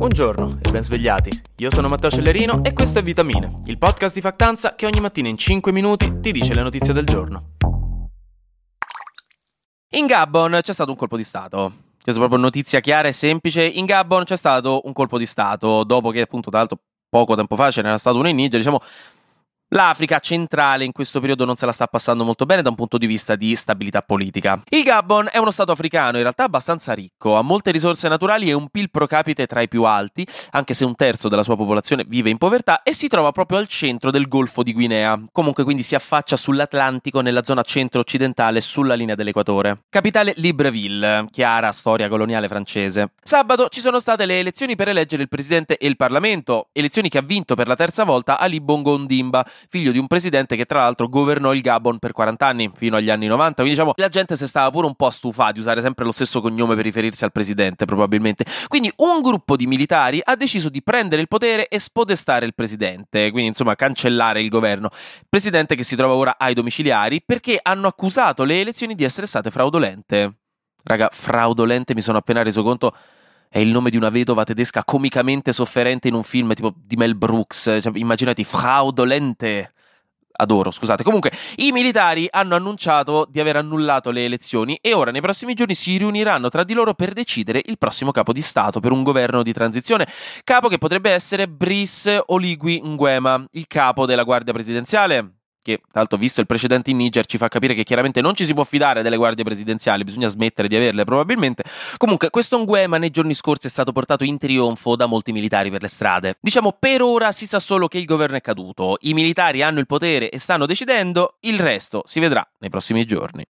Buongiorno e ben svegliati. Io sono Matteo Cellerino e questo è Vitamine, il podcast di Factanza che ogni mattina in 5 minuti ti dice le notizie del giorno. In Gabon c'è stato un colpo di Stato. Questa è proprio notizia chiara e semplice. In Gabon c'è stato un colpo di Stato dopo che, appunto, tra l'altro, poco tempo fa ce n'era stato uno in Niger. Diciamo, L'Africa centrale in questo periodo non se la sta passando molto bene da un punto di vista di stabilità politica. Il Gabon è uno stato africano in realtà abbastanza ricco, ha molte risorse naturali e un PIL pro capite tra i più alti, anche se un terzo della sua popolazione vive in povertà e si trova proprio al centro del Golfo di Guinea. Comunque quindi si affaccia sull'Atlantico nella zona centro-occidentale sulla linea dell'equatore. Capitale Libreville, chiara storia coloniale francese. Sabato ci sono state le elezioni per eleggere il presidente e il Parlamento, elezioni che ha vinto per la terza volta Ali Bongo Ondimba figlio di un presidente che tra l'altro governò il Gabon per 40 anni, fino agli anni 90, quindi diciamo la gente si stava pure un po' stufata di usare sempre lo stesso cognome per riferirsi al presidente, probabilmente. Quindi un gruppo di militari ha deciso di prendere il potere e spodestare il presidente, quindi insomma cancellare il governo. Presidente che si trova ora ai domiciliari perché hanno accusato le elezioni di essere state fraudolente. Raga, fraudolente mi sono appena reso conto è il nome di una vedova tedesca comicamente sofferente in un film tipo di Mel Brooks. Cioè, immaginati, fraudolente. Adoro, scusate. Comunque, i militari hanno annunciato di aver annullato le elezioni e ora nei prossimi giorni si riuniranno tra di loro per decidere il prossimo capo di Stato per un governo di transizione. Capo che potrebbe essere Brice Oligui Nguema, il capo della Guardia Presidenziale che tra l'altro visto il precedente in Niger ci fa capire che chiaramente non ci si può fidare delle guardie presidenziali, bisogna smettere di averle probabilmente. Comunque questo Nguema nei giorni scorsi è stato portato in trionfo da molti militari per le strade. Diciamo per ora si sa solo che il governo è caduto, i militari hanno il potere e stanno decidendo, il resto si vedrà nei prossimi giorni.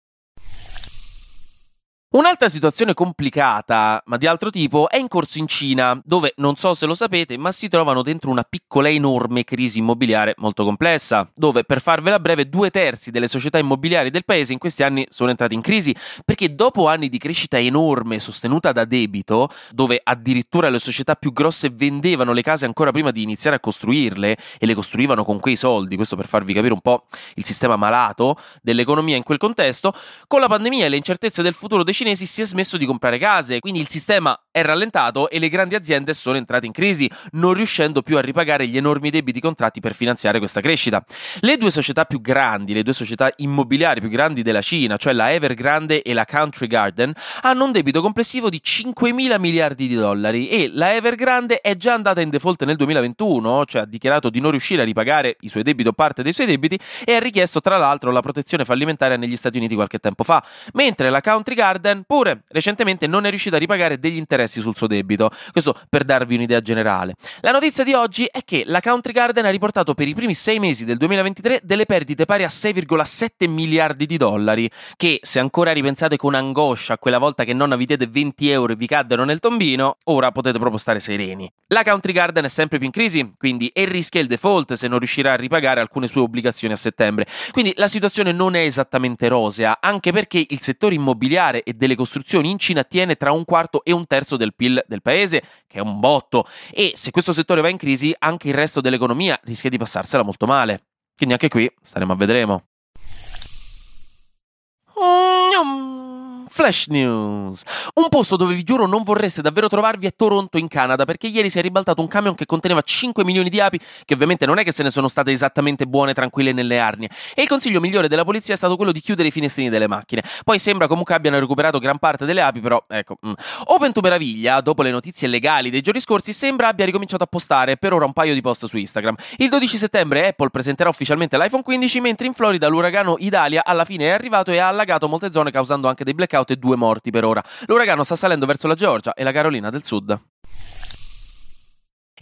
Un'altra situazione complicata, ma di altro tipo, è in corso in Cina, dove non so se lo sapete, ma si trovano dentro una piccola e enorme crisi immobiliare molto complessa, dove per farvela breve due terzi delle società immobiliari del paese in questi anni sono entrate in crisi, perché dopo anni di crescita enorme sostenuta da debito, dove addirittura le società più grosse vendevano le case ancora prima di iniziare a costruirle e le costruivano con quei soldi, questo per farvi capire un po' il sistema malato dell'economia in quel contesto, con la pandemia e le incertezze del futuro dei si è smesso di comprare case, quindi il sistema è rallentato e le grandi aziende sono entrate in crisi, non riuscendo più a ripagare gli enormi debiti contratti per finanziare questa crescita. Le due società più grandi, le due società immobiliari più grandi della Cina, cioè la Evergrande e la Country Garden, hanno un debito complessivo di 5 mila miliardi di dollari e la Evergrande è già andata in default nel 2021, cioè ha dichiarato di non riuscire a ripagare i suoi debiti o parte dei suoi debiti e ha richiesto tra l'altro la protezione fallimentare negli Stati Uniti qualche tempo fa, mentre la Country Garden pure recentemente non è riuscita a ripagare degli interessi sul suo debito. Questo per darvi un'idea generale. La notizia di oggi è che la Country Garden ha riportato per i primi sei mesi del 2023 delle perdite pari a 6,7 miliardi di dollari, che se ancora ripensate con angoscia a quella volta che non avete 20 euro e vi caddero nel tombino, ora potete proprio stare sereni. La Country Garden è sempre più in crisi, quindi e rischia il default se non riuscirà a ripagare alcune sue obbligazioni a settembre. Quindi la situazione non è esattamente rosea, anche perché il settore immobiliare e delle costruzioni in Cina tiene tra un quarto e un terzo del PIL del paese, che è un botto, e se questo settore va in crisi anche il resto dell'economia rischia di passarsela molto male. Quindi anche qui staremo a vedremo. Flash News. Un posto dove vi giuro non vorreste davvero trovarvi è Toronto in Canada, perché ieri si è ribaltato un camion che conteneva 5 milioni di api, che ovviamente non è che se ne sono state esattamente buone e tranquille nelle arnie. E il consiglio migliore della polizia è stato quello di chiudere i finestrini delle macchine. Poi sembra comunque abbiano recuperato gran parte delle api, però ecco. Mm. Open to Meraviglia, dopo le notizie legali dei giorni scorsi, sembra abbia ricominciato a postare per ora un paio di post su Instagram. Il 12 settembre Apple presenterà ufficialmente l'iPhone 15, mentre in Florida l'uragano Idalia alla fine è arrivato e ha allagato molte zone causando anche dei blackout blackout e due morti per ora. L'uragano sta salendo verso la Georgia e la Carolina del Sud.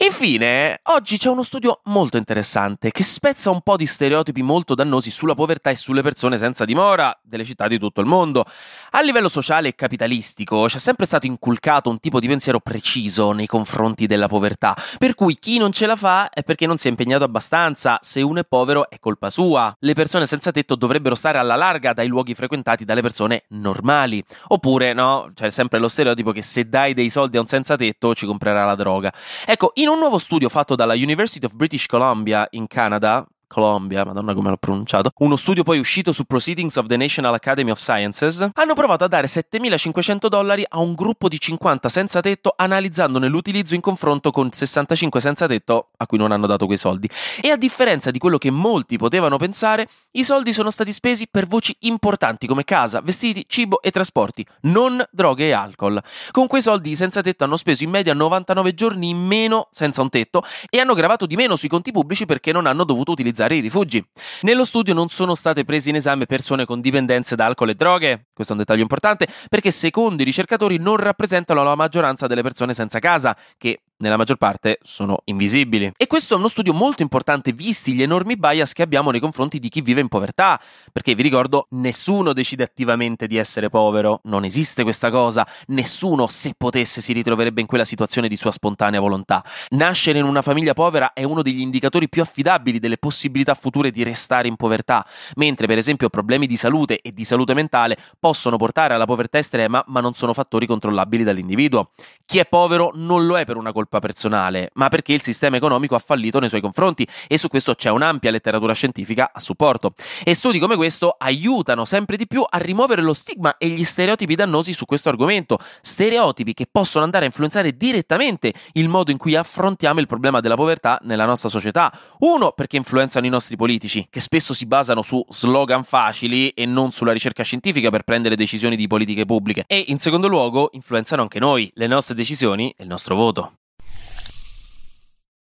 Infine, oggi c'è uno studio molto interessante che spezza un po' di stereotipi molto dannosi sulla povertà e sulle persone senza dimora delle città di tutto il mondo. A livello sociale e capitalistico c'è sempre stato inculcato un tipo di pensiero preciso nei confronti della povertà, per cui chi non ce la fa è perché non si è impegnato abbastanza, se uno è povero è colpa sua. Le persone senza tetto dovrebbero stare alla larga dai luoghi frequentati dalle persone normali. Oppure, no, c'è sempre lo stereotipo che se dai dei soldi a un senza tetto ci comprerà la droga. Ecco, in un nuovo studio fatto dalla University of British Columbia in Canada, Columbia, madonna come l'ho pronunciato, uno studio poi uscito su Proceedings of the National Academy of Sciences, hanno provato a dare 7500 dollari a un gruppo di 50 senza tetto analizzandone l'utilizzo in confronto con 65 senza tetto a cui non hanno dato quei soldi. E a differenza di quello che molti potevano pensare, i soldi sono stati spesi per voci importanti come casa, vestiti, cibo e trasporti, non droghe e alcol. Con quei soldi i senza tetto hanno speso in media 99 giorni in meno senza un tetto e hanno gravato di meno sui conti pubblici perché non hanno dovuto utilizzare i rifugi. Nello studio non sono state prese in esame persone con dipendenze da alcol e droghe, questo è un dettaglio importante, perché secondo i ricercatori non rappresentano la maggioranza delle persone senza casa, che nella maggior parte sono invisibili. E questo è uno studio molto importante visti gli enormi bias che abbiamo nei confronti di chi vive in povertà, perché vi ricordo, nessuno decide attivamente di essere povero, non esiste questa cosa, nessuno se potesse si ritroverebbe in quella situazione di sua spontanea volontà. Nascere in una famiglia povera è uno degli indicatori più affidabili delle possibilità future di restare in povertà, mentre per esempio problemi di salute e di salute mentale possono portare alla povertà estrema, ma non sono fattori controllabili dall'individuo. Chi è povero non lo è per una colpa colpa personale, ma perché il sistema economico ha fallito nei suoi confronti e su questo c'è un'ampia letteratura scientifica a supporto. E studi come questo aiutano sempre di più a rimuovere lo stigma e gli stereotipi dannosi su questo argomento, stereotipi che possono andare a influenzare direttamente il modo in cui affrontiamo il problema della povertà nella nostra società. Uno, perché influenzano i nostri politici, che spesso si basano su slogan facili e non sulla ricerca scientifica per prendere decisioni di politiche pubbliche. E in secondo luogo, influenzano anche noi, le nostre decisioni e il nostro voto.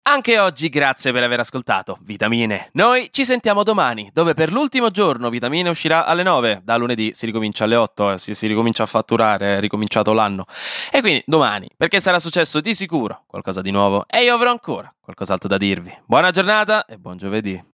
Anche oggi grazie per aver ascoltato Vitamine. Noi ci sentiamo domani, dove per l'ultimo giorno Vitamine uscirà alle 9, da lunedì si ricomincia alle 8, eh, si, si ricomincia a fatturare, è ricominciato l'anno. E quindi domani, perché sarà successo di sicuro qualcosa di nuovo e io avrò ancora qualcos'altro da dirvi. Buona giornata e buon giovedì.